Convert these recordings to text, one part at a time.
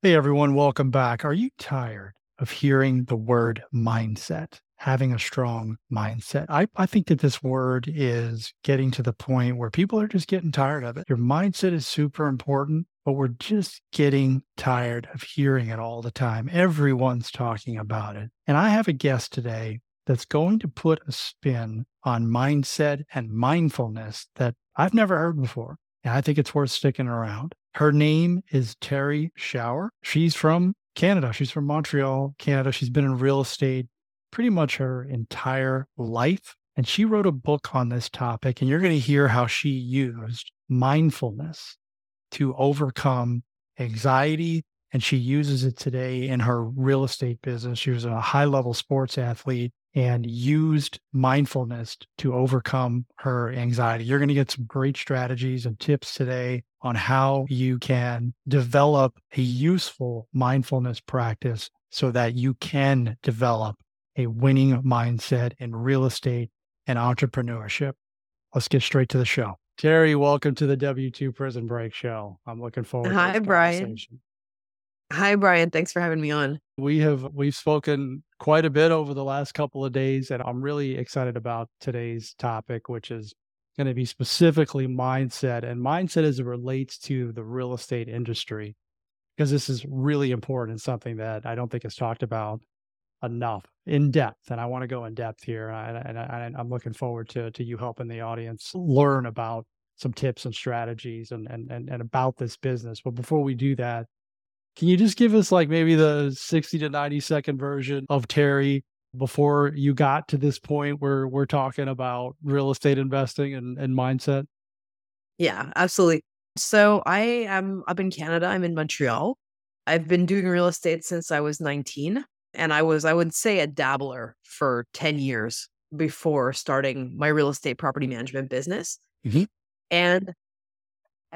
Hey everyone, welcome back. Are you tired of hearing the word mindset? Having a strong mindset. I, I think that this word is getting to the point where people are just getting tired of it. Your mindset is super important, but we're just getting tired of hearing it all the time. Everyone's talking about it. And I have a guest today that's going to put a spin on mindset and mindfulness that I've never heard before. And I think it's worth sticking around. Her name is Terrie Schauer. She's from Canada. She's from Montreal, Canada. She's been in real estate pretty much her entire life. And she wrote a book on this topic. And you're going to hear how she used mindfulness to overcome anxiety. And she uses it today in her real estate business. She was a high level sports athlete and used mindfulness to overcome her anxiety. You're going to get some great strategies and tips today on how you can develop a useful mindfulness practice so that you can develop a winning mindset in real estate and entrepreneurship. Let's get straight to the show. Terrie, welcome to the W2 Prison Break Show. I'm looking forward Hi, Brian. Hi, Brian. Thanks for having me on. We have we've spoken quite a bit over the last couple of days, and I'm really excited about today's topic, which is going to be specifically mindset and mindset as it relates to the real estate industry, because this is really important, and something that I don't think is talked about enough in depth. And I want to go in depth here, and, I, am looking forward to to you helping the audience learn about some tips and strategies and and and, and about this business. But before we do that can you just give us like maybe the 60 to 90 second version of Terrie before you got to this point where we're talking about real estate investing and, and mindset? Yeah, absolutely. So I am up in Canada. I'm in Montreal. I've been doing real estate since I was 19. And I was, I would say, a dabbler for 10 years before starting my real estate property management business. Mm-hmm. And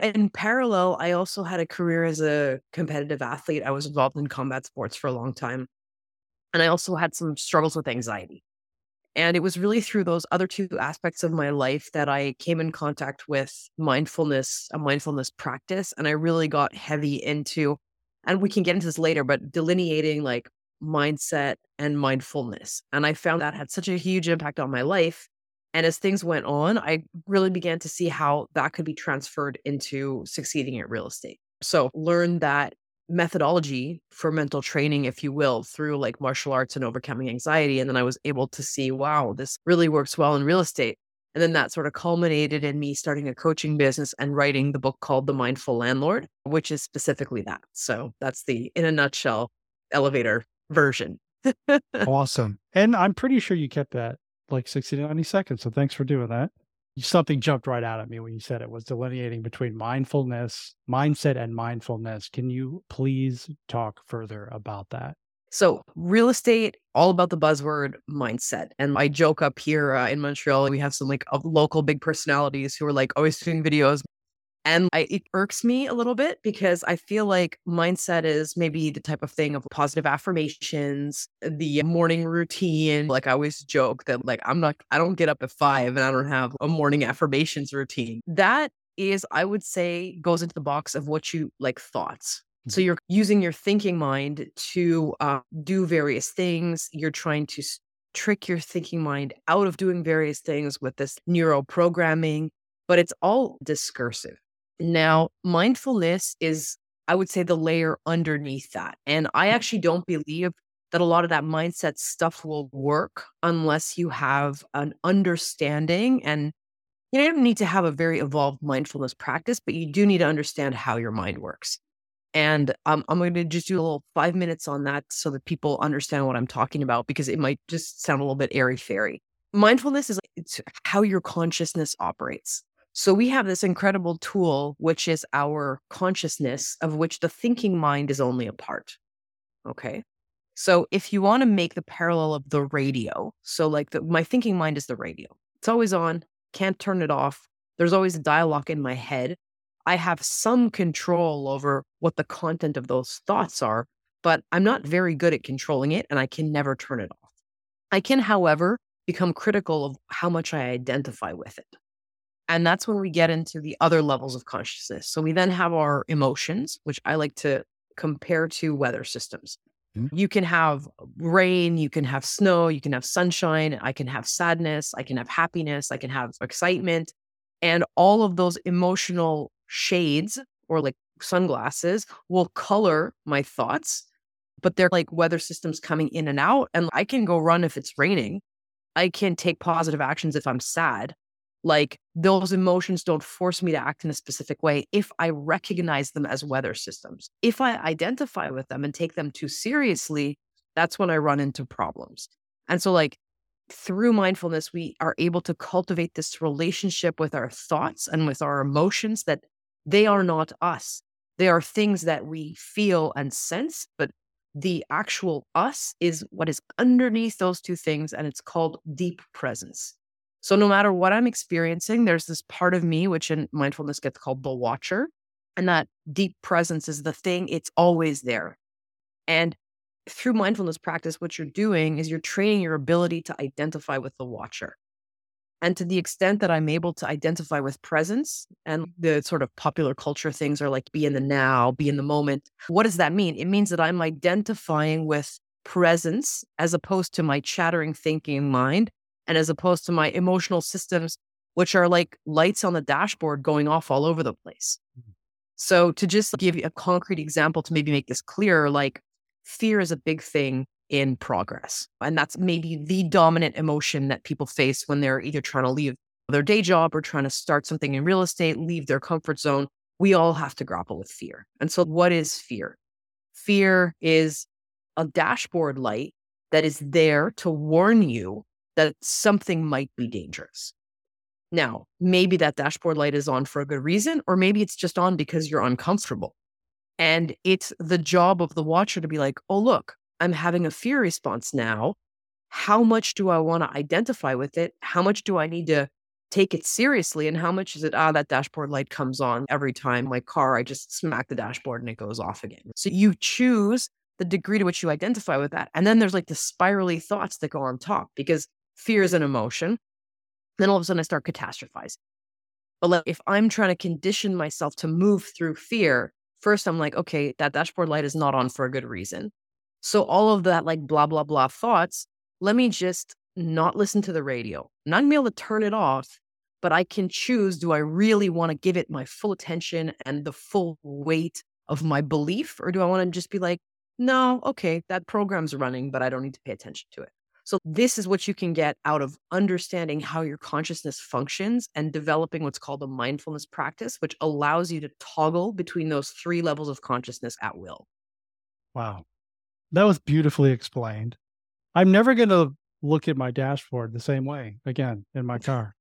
in parallel, I also had a career as a competitive athlete. I was involved in combat sports for a long time. And I also had some struggles with anxiety. And it was really through those other two aspects of my life that I came in contact with mindfulness, a mindfulness practice. And I really got heavy into, and we can get into this later, but delineating like mindset and mindfulness. And I found that had such a huge impact on my life and as things went on, I really began to see how that could be transferred into succeeding at real estate. So, learn that methodology for mental training, if you will, through like martial arts and overcoming anxiety. And then I was able to see, wow, this really works well in real estate. And then that sort of culminated in me starting a coaching business and writing the book called The Mindful Landlord, which is specifically that. So, that's the, in a nutshell, elevator version. awesome. And I'm pretty sure you kept that like 60 to 90 seconds. So thanks for doing that. Something jumped right out at me when you said it was delineating between mindfulness, mindset, and mindfulness. Can you please talk further about that? So, real estate, all about the buzzword mindset. And I joke up here uh, in Montreal, we have some like local big personalities who are like always doing videos and I, it irks me a little bit because I feel like mindset is maybe the type of thing of positive affirmations, the morning routine. Like I always joke that like I'm not, I don't get up at five and I don't have a morning affirmations routine. That is, I would say, goes into the box of what you like thoughts. So mm-hmm. you're using your thinking mind to uh, do various things. You're trying to trick your thinking mind out of doing various things with this neuro programming, but it's all discursive. Now, mindfulness is, I would say, the layer underneath that. And I mm. actually don't believe that a lot of that mindset stuff will work unless you have an understanding and you, know, you don't need to have a very evolved mindfulness practice, but you do need to understand how your mind works. And um, I'm going to just do a little five minutes on that so that people understand what I'm talking about because it might just sound a little bit airy fairy. Mindfulness is it's how your consciousness operates. So we have this incredible tool, which is our consciousness, of which the thinking mind is only a part. Okay. So if you want to make the parallel of the radio, so like the, my thinking mind is the radio, it's always on, can't turn it off. There's always a dialogue in my head. I have some control over what the content of those thoughts are, but I'm not very good at controlling it and I can never turn it off. I can, however, become critical of how much I identify with it. And that's when we get into the other levels of consciousness. So we then have our emotions, which I like to compare to weather systems. Mm-hmm. You can have rain, you can have snow, you can have sunshine, I can have sadness, I can have happiness, I can have excitement. And all of those emotional shades or like sunglasses will color my thoughts, but they're like weather systems coming in and out. And I can go run if it's raining. I can take positive actions if I'm sad. Like those emotions don't force me to act in a specific way if I recognize them as weather systems. If I identify with them and take them too seriously, that's when I run into problems. And so, like, through mindfulness, we are able to cultivate this relationship with our thoughts and with our emotions that they are not us. They are things that we feel and sense, but the actual us is what is underneath those two things, and it's called deep presence. So, no matter what I'm experiencing, there's this part of me, which in mindfulness gets called the watcher. And that deep presence is the thing, it's always there. And through mindfulness practice, what you're doing is you're training your ability to identify with the watcher. And to the extent that I'm able to identify with presence and the sort of popular culture things are like be in the now, be in the moment. What does that mean? It means that I'm identifying with presence as opposed to my chattering thinking mind and as opposed to my emotional systems, which are like lights on the dashboard going off all over the place. Mm-hmm. So, to just give you a concrete example to maybe make this clearer, like fear is a big thing in progress. And that's maybe the dominant emotion that people face when they're either trying to leave their day job or trying to start something in real estate, leave their comfort zone. We all have to grapple with fear. And so, what is fear? Fear is a dashboard light that is there to warn you that something might be dangerous. Now, maybe that dashboard light is on for a good reason, or maybe it's just on because you're uncomfortable. And it's the job of the watcher to be like, oh, look, I'm having a fear response now. How much do I want to identify with it? How much do I need to take it seriously? And how much is it, ah, that dashboard light comes on every time my car, I just smack the dashboard and it goes off again. So you choose the degree to which you identify with that. And then there's like the spirally thoughts that go on top because fear is an emotion. Then all of a sudden I start catastrophizing. But like, if I'm trying to condition myself to move through fear, first I'm like, okay, that dashboard light is not on for a good reason. So all of that like blah, blah, blah thoughts, let me just not listen to the radio. I'm not be able to turn it off, but I can choose do I really want to give it my full attention and the full weight of my belief? Or do I want to just be like, no, okay, that program's running, but I don't need to pay attention to it. So, this is what you can get out of understanding how your consciousness functions and developing what's called a mindfulness practice, which allows you to toggle between those three levels of consciousness at will. Wow. That was beautifully explained. I'm never going to look at my dashboard the same way again in my car.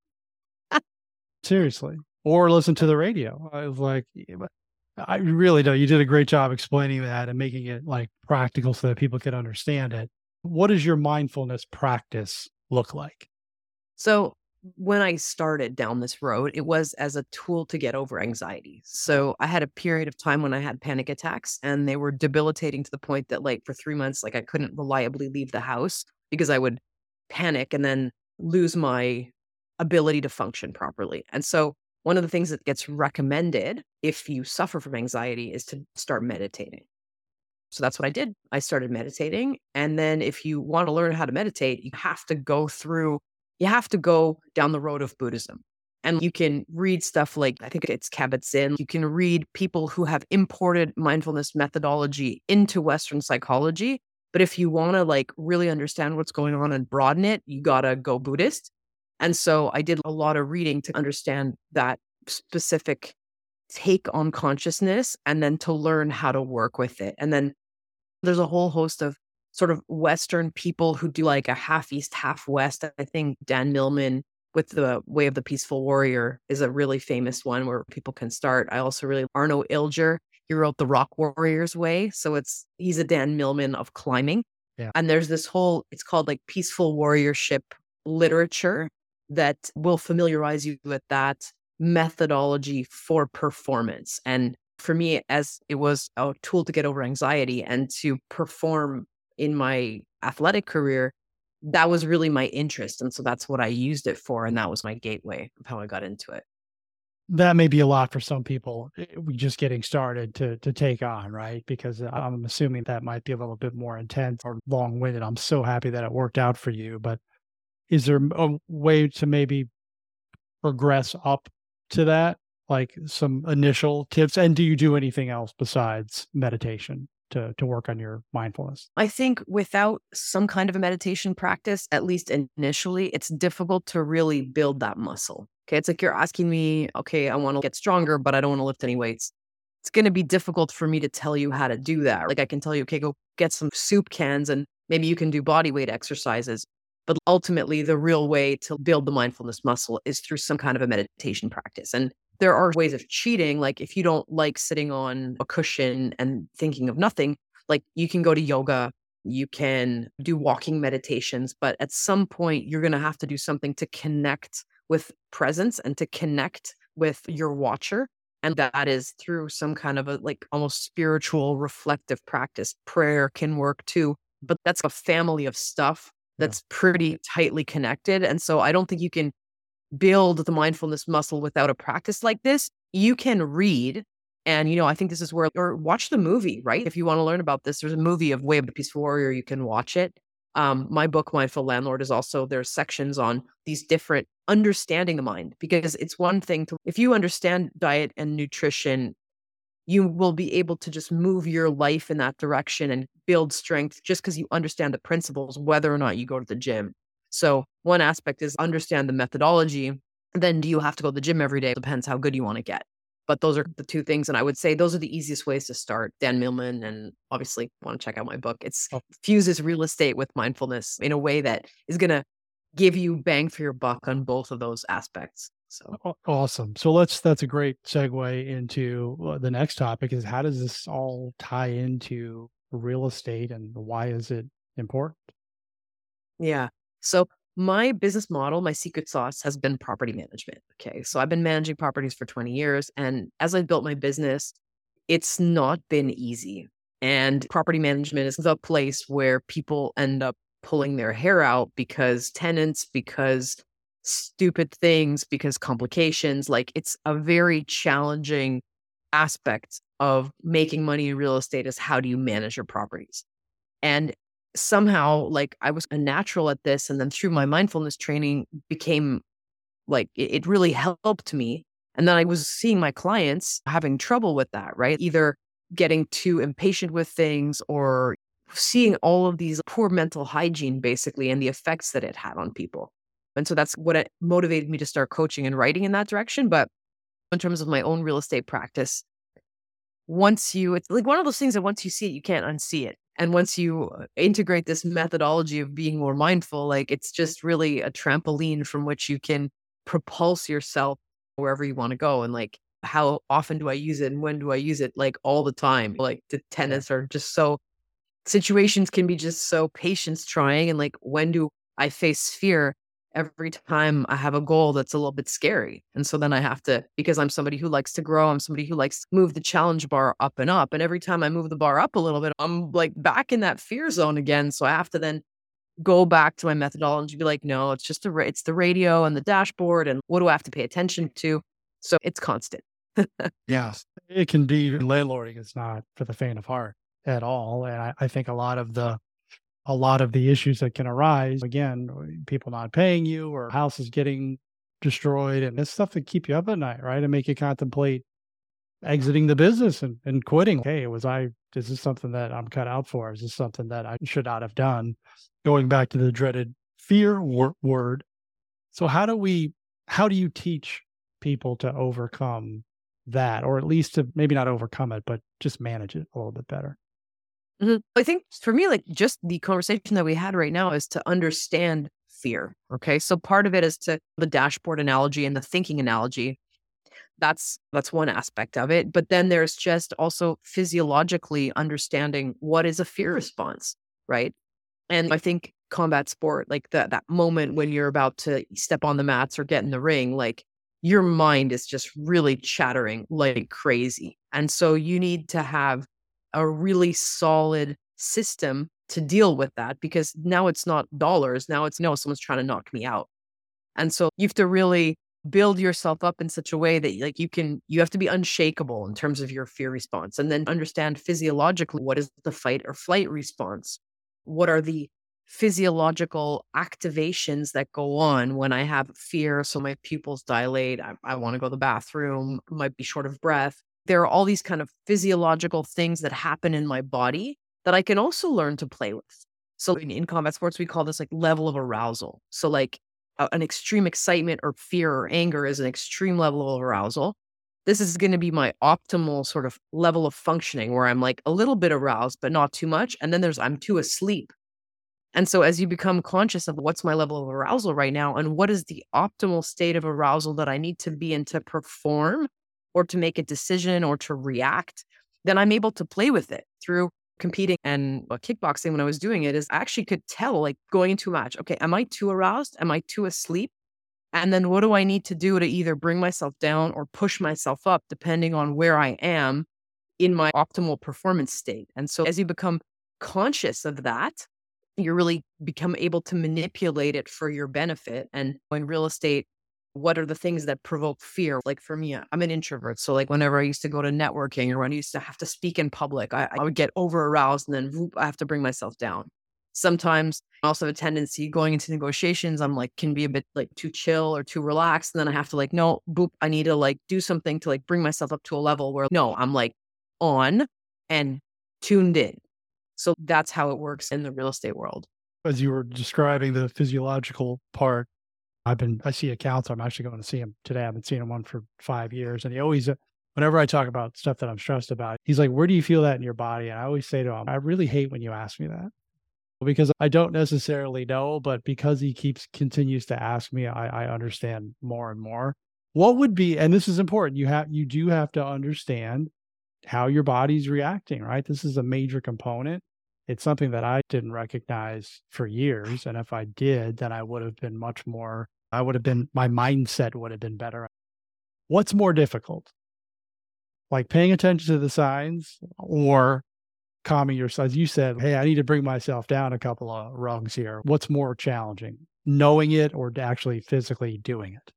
Seriously. Or listen to the radio. I was like, I really do. You did a great job explaining that and making it like practical so that people could understand it. What does your mindfulness practice look like? So, when I started down this road, it was as a tool to get over anxiety. So, I had a period of time when I had panic attacks and they were debilitating to the point that, like, for three months, like, I couldn't reliably leave the house because I would panic and then lose my ability to function properly. And so, one of the things that gets recommended if you suffer from anxiety is to start meditating. So that's what I did. I started meditating. And then if you want to learn how to meditate, you have to go through, you have to go down the road of Buddhism. And you can read stuff like, I think it's Kabat Zinn. You can read people who have imported mindfulness methodology into Western psychology. But if you want to like really understand what's going on and broaden it, you got to go Buddhist. And so I did a lot of reading to understand that specific take on consciousness and then to learn how to work with it. And then there's a whole host of sort of Western people who do like a half East, half West. I think Dan Millman with the Way of the Peaceful Warrior is a really famous one where people can start. I also really Arno Ilgner. He wrote the Rock Warriors Way, so it's he's a Dan Millman of climbing. Yeah. And there's this whole it's called like peaceful warriorship literature that will familiarize you with that methodology for performance and for me as it was a tool to get over anxiety and to perform in my athletic career that was really my interest and so that's what i used it for and that was my gateway of how i got into it that may be a lot for some people. eh, We just getting started to to take on, right? Because I'm assuming that might be a little bit more intense or long winded. I'm so happy that it worked out for you, but is there a way to maybe progress up to that? Like some initial tips? And do you do anything else besides meditation to, to work on your mindfulness? I think without some kind of a meditation practice, at least initially, it's difficult to really build that muscle. Okay. It's like you're asking me, okay, I want to get stronger, but I don't want to lift any weights. It's going to be difficult for me to tell you how to do that. Like I can tell you, okay, go get some soup cans and maybe you can do body weight exercises. But ultimately, the real way to build the mindfulness muscle is through some kind of a meditation practice. And there are ways of cheating. Like if you don't like sitting on a cushion and thinking of nothing, like you can go to yoga, you can do walking meditations, but at some point, you're going to have to do something to connect with presence and to connect with your watcher. And that is through some kind of a like almost spiritual reflective practice. Prayer can work too, but that's a family of stuff Yeah. that's pretty tightly connected. And so I don't think you can build the mindfulness muscle without a practice like this. You can read. And, you know, I think this is where, or watch the movie, right? If you want to learn about this, there's a movie of Way of the Peaceful Warrior. You can watch it. Um, my book, Mindful Landlord, is also there's sections on these different understanding the mind because it's one thing to, if you understand diet and nutrition, you will be able to just move your life in that direction and build strength just because you understand the principles, whether or not you go to the gym. So, one aspect is understand the methodology. Then, do you have to go to the gym every day? Depends how good you want to get. But those are the two things. And I would say those are the easiest ways to start. Dan Millman, and obviously, want to check out my book. It's Oh, fuses real estate with mindfulness in a way that is going to give you bang for your buck on both of those aspects. So, awesome. So let's, that's a great segue into uh, the next topic is how does this all tie into real estate and why is it important? Yeah. So my business model, my secret sauce has been property management. Okay. So I've been managing properties for 20 years. And as I built my business, it's not been easy. And property management is the place where people end up pulling their hair out because tenants, because stupid things, because complications. Like it's a very challenging aspect of making money in real estate is how do you manage your properties? And somehow like I was a natural at this and then through my mindfulness training became like it, it really helped me. And then I was seeing my clients having trouble with that, right? Either getting too impatient with things or seeing all of these poor mental hygiene basically and the effects that it had on people. And so that's what it motivated me to start coaching and writing in that direction. But in terms of my own real estate practice, once you, it's like one of those things that once you see it, you can't unsee it. And once you uh, integrate this methodology of being more mindful, like it's just really a trampoline from which you can propulse yourself wherever you want to go. And like, how often do I use it and when do I use it? Like all the time. Like the tenants are just so, situations can be just so patience trying. And like, when do I face fear? Every time I have a goal that's a little bit scary. And so then I have to, because I'm somebody who likes to grow, I'm somebody who likes to move the challenge bar up and up. And every time I move the bar up a little bit, I'm like back in that fear zone again. So I have to then go back to my methodology, be like, no, it's just the ra- it's the radio and the dashboard, and what do I have to pay attention to? So it's constant. Yes. It can be landlording is not for the faint of heart at all. And I, I think a lot of the a lot of the issues that can arise, again, people not paying you or houses getting destroyed and it's stuff that keep you up at night, right? And make you contemplate exiting the business and, and quitting. Hey, was I is this something that I'm cut out for? Is this something that I should not have done? Going back to the dreaded fear wor- word. So how do we how do you teach people to overcome that or at least to maybe not overcome it but just manage it a little bit better Mhm. I think for me, like just the conversation that we had right now is to understand fear. Okay. So part of it is to the dashboard analogy and the thinking analogy. That's that's one aspect of it. But then there's just also physiologically understanding what is a fear response, right? And I think combat sport, like that that moment when you're about to step on the mats or get in the ring, like your mind is just really chattering like crazy. And so you need to have a really solid system to deal with that because now it's not dollars. Now it's no, someone's trying to knock me out. And so you have to really build yourself up in such a way that like you can you have to be unshakable in terms of your fear response and then understand physiologically what is the fight or flight response what are the physiological activations that go on when i have fear so my pupils dilate i, I want to go to the bathroom might be short of breath there are all these kind of physiological things that happen in my body that i can also learn to play with so in, in combat sports we call this like level of arousal so like an extreme excitement or fear or anger is an extreme level of arousal. This is going to be my optimal sort of level of functioning where I'm like a little bit aroused, but not too much. And then there's I'm too asleep. And so as you become conscious of what's my level of arousal right now and what is the optimal state of arousal that I need to be in to perform or to make a decision or to react, then I'm able to play with it through competing and kickboxing when I was doing it is I actually could tell, like going into a match, okay, am I too aroused? Am I too asleep? And then what do I need to do to either bring myself down or push myself up, depending on where I am in my optimal performance state? And so as you become conscious of that, you really become able to manipulate it for your benefit. And in real estate, what are the things that provoke fear? Like for me, I'm an introvert. So like whenever I used to go to networking or when I used to have to speak in public, I, I would get over aroused and then whoop, I have to bring myself down. Sometimes I also have a tendency going into negotiations, I'm like, can be a bit like too chill or too relaxed. And then I have to like, no, boop, I need to like do something to like bring myself up to a level where no, I'm like on and tuned in. So that's how it works in the real estate world. As you were describing the physiological part, I've been, I see a counselor. I'm actually going to see him today. I've been seeing him one for five years. And he always, uh, whenever I talk about stuff that I'm stressed about, he's like, Where do you feel that in your body? And I always say to him, I really hate when you ask me that because I don't necessarily know, but because he keeps continues to ask me, I, I understand more and more. What would be, and this is important, you have you do have to understand how your body's reacting, right? This is a major component. It's something that I didn't recognize for years. And if I did, then I would have been much more, I would have been, my mindset would have been better. What's more difficult? Like paying attention to the signs or calming yourself? You said, hey, I need to bring myself down a couple of rungs here. What's more challenging, knowing it or actually physically doing it?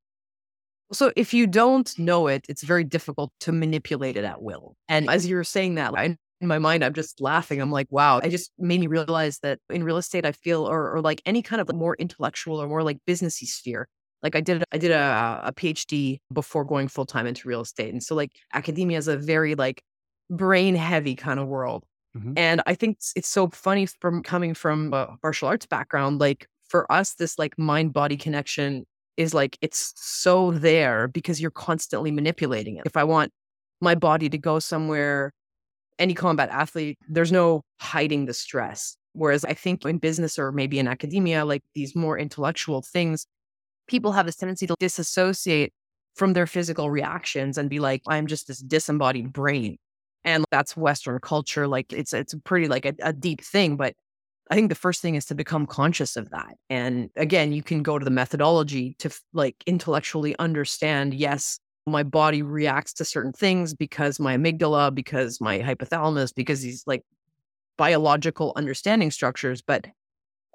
So if you don't know it, it's very difficult to manipulate it at will. And as you were saying that, I in my mind, I'm just laughing. I'm like, wow, I just made me realize that in real estate, I feel, or, or like any kind of more intellectual or more like businessy sphere. Like I did, I did a, a PhD before going full time into real estate, and so like academia is a very like brain heavy kind of world. Mm-hmm. And I think it's, it's so funny from coming from a martial arts background. Like for us, this like mind body connection is like it's so there because you're constantly manipulating it. If I want my body to go somewhere any combat athlete, there's no hiding the stress. Whereas I think in business or maybe in academia, like these more intellectual things, people have this tendency to disassociate from their physical reactions and be like, I'm just this disembodied brain. And that's Western culture. Like it's it's pretty like a, a deep thing. But I think the first thing is to become conscious of that. And again, you can go to the methodology to like intellectually understand, yes, my body reacts to certain things because my amygdala, because my hypothalamus, because these like biological understanding structures. But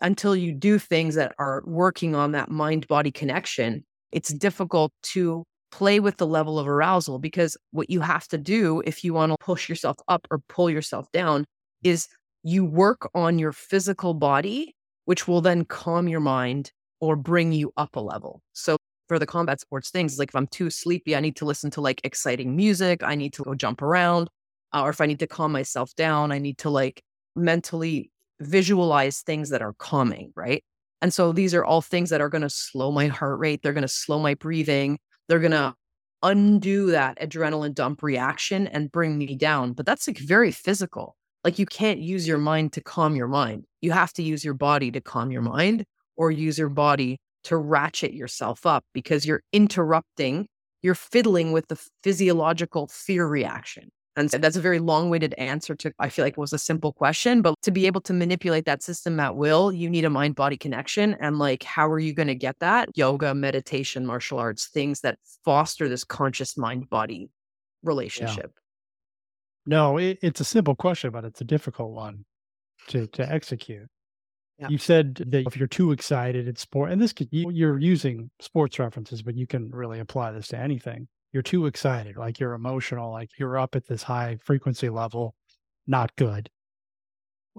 until you do things that are working on that mind body connection, it's difficult to play with the level of arousal because what you have to do if you want to push yourself up or pull yourself down is you work on your physical body, which will then calm your mind or bring you up a level. So for the combat sports things. Like if I'm too sleepy, I need to listen to like exciting music. I need to go jump around. Uh, or if I need to calm myself down, I need to like mentally visualize things that are calming, right? And so these are all things that are going to slow my heart rate. They're going to slow my breathing. They're going to undo that adrenaline dump reaction and bring me down. But that's like very physical. Like you can't use your mind to calm your mind. You have to use your body to calm your mind or use your body to ratchet yourself up because you're interrupting, you're fiddling with the physiological fear reaction. And so that's a very long winded answer to, I feel like it was a simple question, but to be able to manipulate that system at will, you need a mind body connection. And like, how are you going to get that? Yoga, meditation, martial arts, things that foster this conscious mind body relationship. Yeah. No, it, it's a simple question, but it's a difficult one to, to execute. Yeah. You said that if you're too excited in sport, and this could, you're using sports references, but you can really apply this to anything. You're too excited, like you're emotional, like you're up at this high frequency level, not good.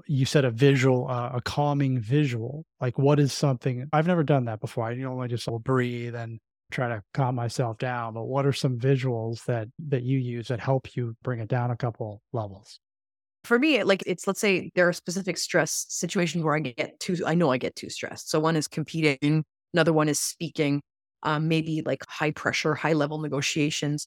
You said a visual, uh, a calming visual. Like, what is something I've never done that before? I only just will breathe and try to calm myself down. But what are some visuals that that you use that help you bring it down a couple levels? For me, like it's let's say there are specific stress situations where I get too I know I get too stressed. So one is competing, another one is speaking, um, maybe like high pressure, high level negotiations.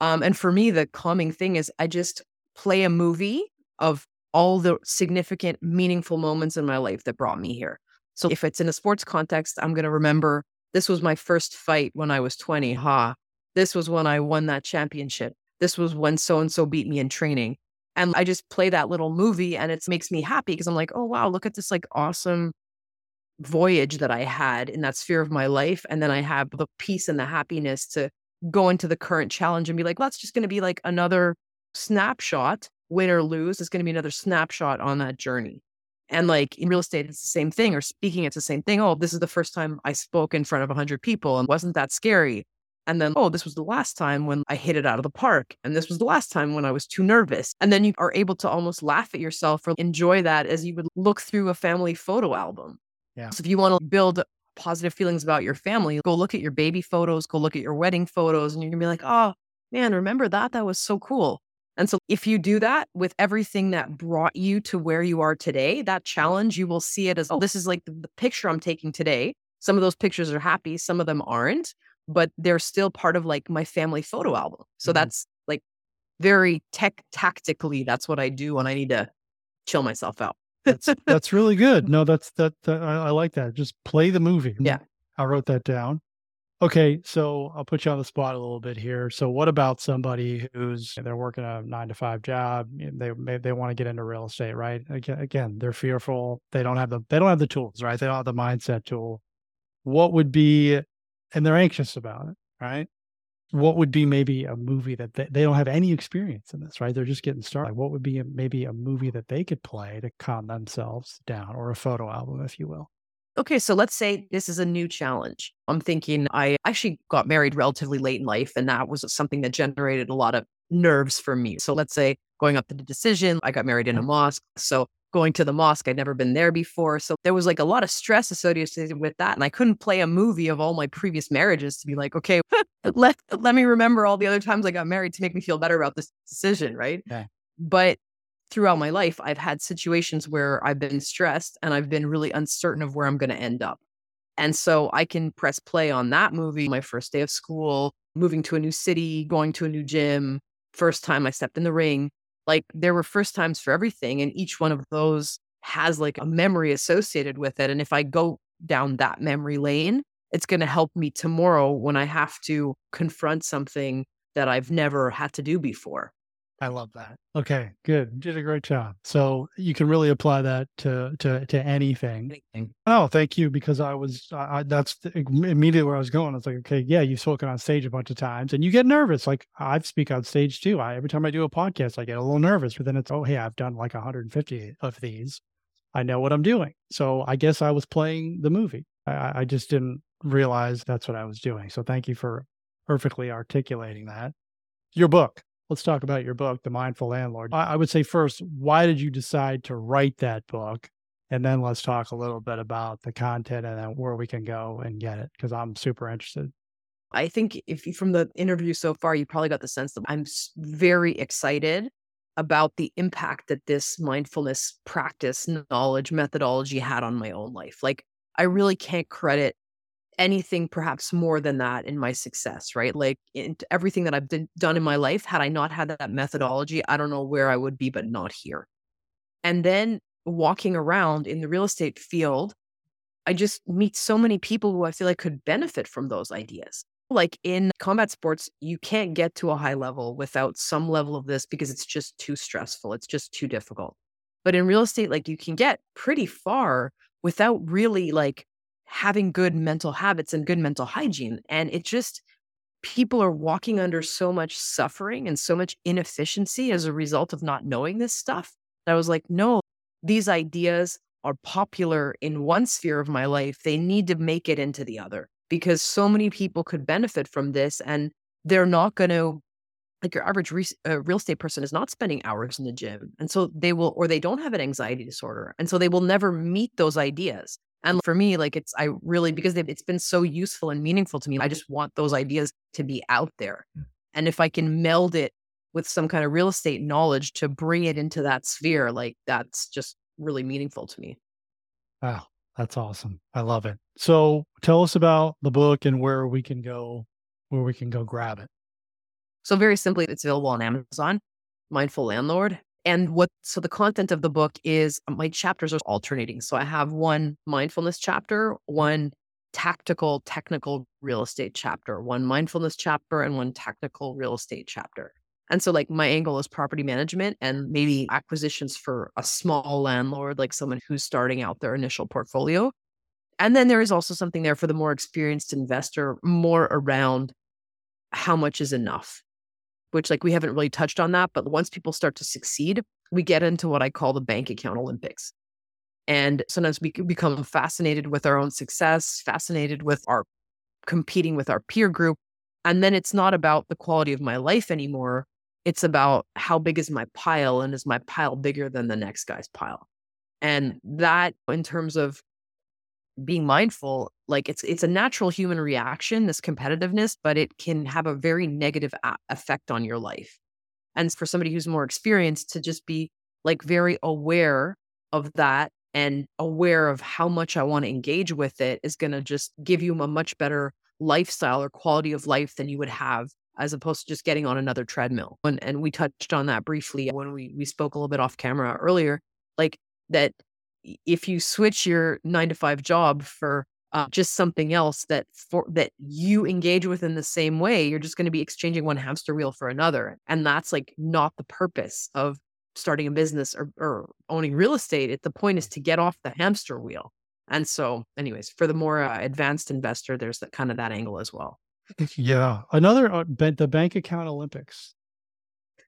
Um, and for me, the calming thing is I just play a movie of all the significant, meaningful moments in my life that brought me here. So if it's in a sports context, I'm going to remember this was my first fight when I was 20. Ha. This was when I won that championship. This was when so and so beat me in training. And I just play that little movie and it makes me happy because I'm like, oh, wow, look at this like awesome voyage that I had in that sphere of my life. And then I have the peace and the happiness to go into the current challenge and be like, well, that's just going to be like another snapshot, win or lose. It's going to be another snapshot on that journey. And like in real estate, it's the same thing, or speaking, it's the same thing. Oh, this is the first time I spoke in front of 100 people and wasn't that scary. And then, oh, this was the last time when I hit it out of the park. And this was the last time when I was too nervous. And then you are able to almost laugh at yourself or enjoy that as you would look through a family photo album. Yeah. So if you want to build positive feelings about your family, go look at your baby photos, go look at your wedding photos, and you're going to be like, oh, man, remember that? That was so cool. And so if you do that with everything that brought you to where you are today, that challenge, you will see it as, oh, this is like the, the picture I'm taking today. Some of those pictures are happy, some of them aren't but they're still part of like my family photo album. So mm-hmm. that's like very tech tactically, that's what I do when I need to chill myself out. that's that's really good. No, that's that, that I, I, like that. Just play the movie. Yeah, I wrote that down. Okay, so I'll put you on the spot a little bit here. So, what about somebody who's they're working a nine to five job? They they want to get into real estate, right? Again, again, they're fearful. They don't have the they don't have the tools, right? They don't have the mindset tool. What would be and they're anxious about it, right? What would be maybe a movie that they, they don't have any experience in this, right? They're just getting started. Like what would be a, maybe a movie that they could play to calm themselves down or a photo album, if you will? Okay, so let's say this is a new challenge. I'm thinking I actually got married relatively late in life, and that was something that generated a lot of nerves for me. So let's say going up to the decision, I got married in a mm-hmm. mosque. So going to the mosque. I'd never been there before. So there was like a lot of stress associated with that. And I couldn't play a movie of all my previous marriages to be like, okay, let, let me remember all the other times I got married to make me feel better about this decision. Right. Okay. But throughout my life, I've had situations where I've been stressed and I've been really uncertain of where I'm going to end up. And so I can press play on that movie, my first day of school, moving to a new city, going to a new gym, first time I stepped in the ring like there were first times for everything. And each one of those has like a memory associated with it. And if I go down that memory lane, it's going to help me tomorrow when I have to confront something that I've never had to do before. I love that. Okay, good. You did a great job. So you can really apply that to to to anything. anything. Oh, thank you. Because I was, I, that's immediately where I was going. I was like, okay, yeah, you've spoken on stage a bunch of times, and you get nervous. Like I speak on stage too. I every time I do a podcast, I get a little nervous. But then it's, oh, hey, I've done like 150 of these. I know what I'm doing. So I guess I was playing the movie. I, I just didn't realize that's what I was doing. So thank you for perfectly articulating that. Your book, let's talk about your book, The Mindful Landlord. I, would say first, why did you decide to write that book? And then let's talk a little bit about the content and then where we can go and get it because I'm super interested. I think if you, from the interview so far, you probably got the sense that I'm very excited about the impact that this mindfulness practice, knowledge, methodology had on my own life. Like, I really can't credit anything perhaps more than that in my success, right? Like in everything that I've done in my life, had I not had that methodology, I don't know where I would be, but not here. And then walking around in the real estate field, I just meet so many people who I feel like could benefit from those ideas. Like in combat sports, you can't get to a high level without some level of this because it's just too stressful. It's just too difficult. But in real estate, like you can get pretty far without really like having good mental habits and good mental hygiene. And it just, people are walking under so much suffering and so much inefficiency as a result of not knowing this stuff. I was like, no, these ideas are popular in one sphere of my life, they need to make it into the other because so many people could benefit from this and they're not going to like your average re- uh, real estate person is not spending hours in the gym and so they will or they don't have an anxiety disorder and so they will never meet those ideas and for me like it's i really because it's been so useful and meaningful to me i just want those ideas to be out there mm. and if i can meld it with some kind of real estate knowledge to bring it into that sphere like that's just really meaningful to me wow that's awesome i love it so tell us about the book and where we can go where we can go grab it so very simply, it's available on Amazon, Mindful Landlord. And what, so the content of the book is uh, my chapters are alternating. So I have one mindfulness chapter, one tactical, technical real estate chapter, one mindfulness chapter, and one technical real estate chapter. And so, like, my angle is property management and maybe acquisitions for a small landlord, like someone who's starting out their initial portfolio. And then there is also something there for the more experienced investor, more around how much is enough which like we haven't really touched on that. But once people start to succeed, we get into what I call the bank account Olympics. And sometimes we become fascinated with our own success, fascinated with our competing with our peer group. And then it's not about the quality of my life anymore. It's about how big is my pile and is my pile bigger than the next guy's pile? And that, in terms of being mindful like it's it's a natural human reaction this competitiveness but it can have a very negative a- effect on your life. And for somebody who's more experienced to just be like very aware of that and aware of how much i want to engage with it is going to just give you a much better lifestyle or quality of life than you would have as opposed to just getting on another treadmill. And, and we touched on that briefly when we we spoke a little bit off camera earlier like that if you switch your nine to five job for uh, just something else that for that you engage with in the same way, you're just going to be exchanging one hamster wheel for another, and that's like not the purpose of starting a business or, or owning real estate. It, the point is to get off the hamster wheel. And so, anyways, for the more uh, advanced investor, there's that kind of that angle as well. Yeah, another uh, the bank account Olympics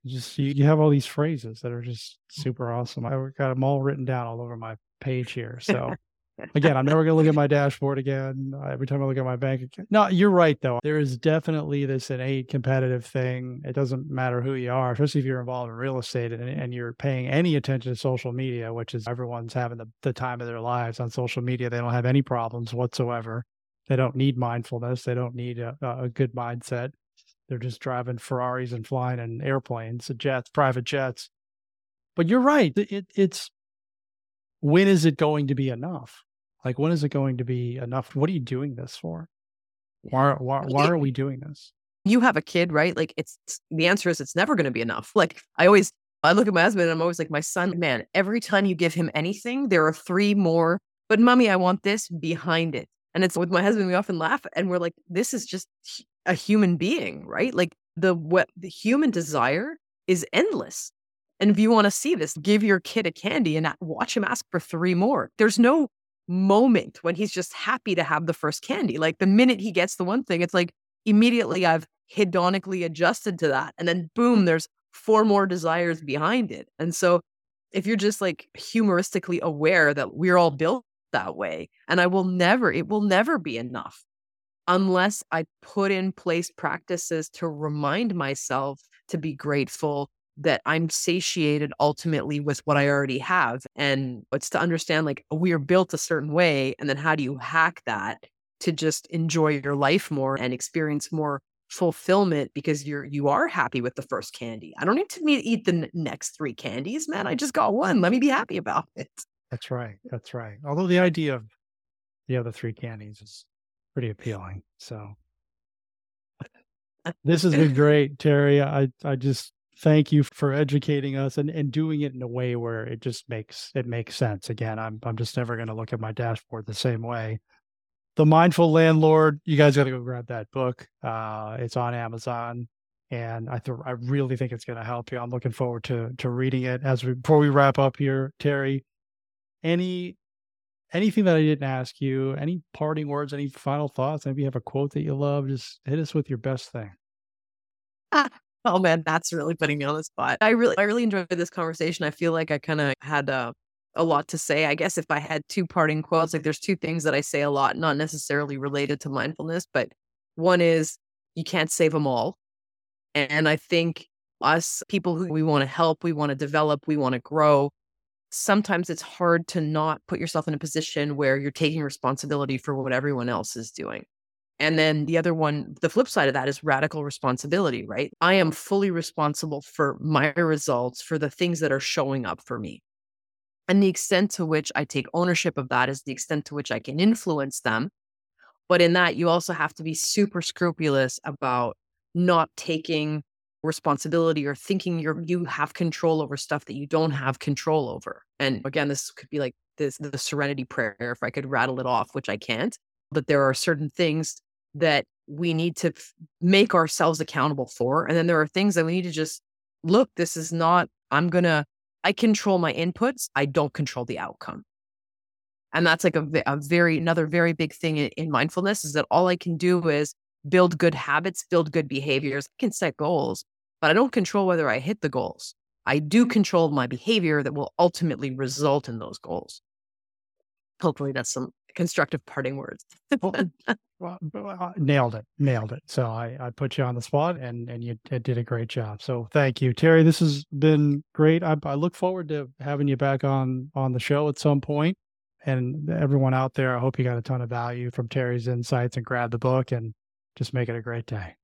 just you, you have all these phrases that are just super awesome. I got them all written down all over my page here. So again, I'm never going to look at my dashboard again. Uh, every time I look at my bank account. No, you're right though. There is definitely this innate competitive thing. It doesn't matter who you are, especially if you're involved in real estate and, and you're paying any attention to social media, which is everyone's having the, the time of their lives on social media. They don't have any problems whatsoever. They don't need mindfulness. They don't need a, a good mindset. They're just driving Ferraris and flying in airplanes, jets, private jets. But you're right. It, it's when is it going to be enough? Like, when is it going to be enough? What are you doing this for? Why, why, why are we doing this? You have a kid, right? Like, it's the answer is it's never going to be enough. Like, I always, I look at my husband and I'm always like, my son, man, every time you give him anything, there are three more, but mommy, I want this behind it. And it's with my husband, we often laugh and we're like, this is just a human being, right? Like the what the human desire is endless. And if you want to see this, give your kid a candy and watch him ask for three more. There's no moment when he's just happy to have the first candy. Like the minute he gets the one thing, it's like immediately I've hedonically adjusted to that. And then boom, mm. there's four more desires behind it. And so if you're just like humoristically aware that we're all built that way, and I will never, it will never be enough unless I put in place practices to remind myself to be grateful that I'm satiated ultimately with what I already have. And it's to understand like we are built a certain way. And then how do you hack that to just enjoy your life more and experience more fulfillment because you're you are happy with the first candy. I don't need to eat the next three candies, man. I just got one. Let me be happy about it. That's right. That's right. Although the idea of the other three candies is pretty appealing. So this has been great, Terrie. I, I just thank you for educating us and, and doing it in a way where it just makes it makes sense. Again, I'm I'm just never gonna look at my dashboard the same way. The Mindful Landlord, you guys gotta go grab that book. Uh, it's on Amazon. And I th- I really think it's going to help you. I'm looking forward to to reading it. As we before we wrap up here, Terrie, any anything that I didn't ask you, any parting words, any final thoughts? Maybe you have a quote that you love. Just hit us with your best thing. Ah, oh man, that's really putting me on the spot. I really, I really enjoyed this conversation. I feel like I kind of had a, a lot to say. I guess if I had two parting quotes, like there's two things that I say a lot, not necessarily related to mindfulness, but one is you can't save them all. And I think us people who we want to help, we want to develop, we want to grow, sometimes it's hard to not put yourself in a position where you're taking responsibility for what everyone else is doing. And then the other one, the flip side of that is radical responsibility, right? I am fully responsible for my results, for the things that are showing up for me. And the extent to which I take ownership of that is the extent to which I can influence them. But in that, you also have to be super scrupulous about not taking responsibility or thinking you're you have control over stuff that you don't have control over. And again, this could be like this the serenity prayer if I could rattle it off, which I can't. But there are certain things that we need to f- make ourselves accountable for. And then there are things that we need to just look, this is not, I'm going to, I control my inputs. I don't control the outcome. And that's like a, a very, another very big thing in, in mindfulness is that all I can do is build good habits, build good behaviors. I can set goals, but I don't control whether I hit the goals. I do control my behavior that will ultimately result in those goals. Hopefully, that's some constructive parting words. well, well, uh, nailed it, nailed it. So I, I put you on the spot, and and you did a great job. So thank you, Terrie. This has been great. I, I look forward to having you back on on the show at some point. And everyone out there, I hope you got a ton of value from Terrie's insights and grab the book and just make it a great day.